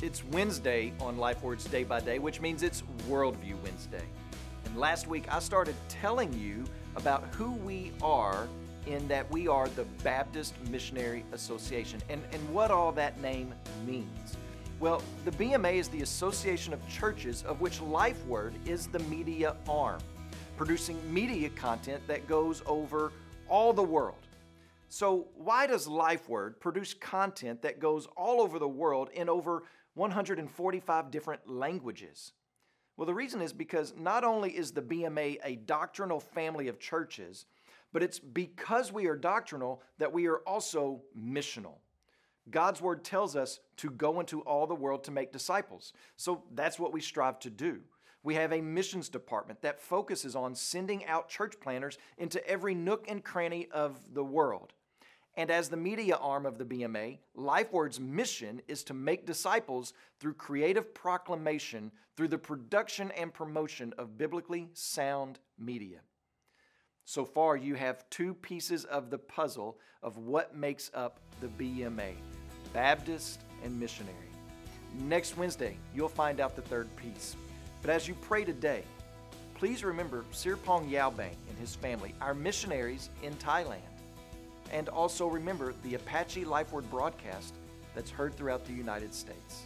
It's Wednesday on LifeWord's Day by Day, which means it's Worldview Wednesday. And last week I started telling you about who we are in that we are the Baptist Missionary Association and, and what all that name means. Well, the BMA is the association of churches of which LifeWord is the media arm, producing media content that goes over all the world. So, why does LifeWord produce content that goes all over the world in over 145 different languages? Well, the reason is because not only is the BMA a doctrinal family of churches, but it's because we are doctrinal that we are also missional. God's word tells us to go into all the world to make disciples. So that's what we strive to do. We have a missions department that focuses on sending out church planters into every nook and cranny of the world. And as the media arm of the BMA, LifeWord's mission is to make disciples through creative proclamation through the production and promotion of biblically sound media. So far, you have two pieces of the puzzle of what makes up the BMA Baptist and missionary. Next Wednesday, you'll find out the third piece. But as you pray today, please remember Sirpong Yaobang and his family, our missionaries in Thailand. And also remember the Apache LifeWord broadcast that's heard throughout the United States.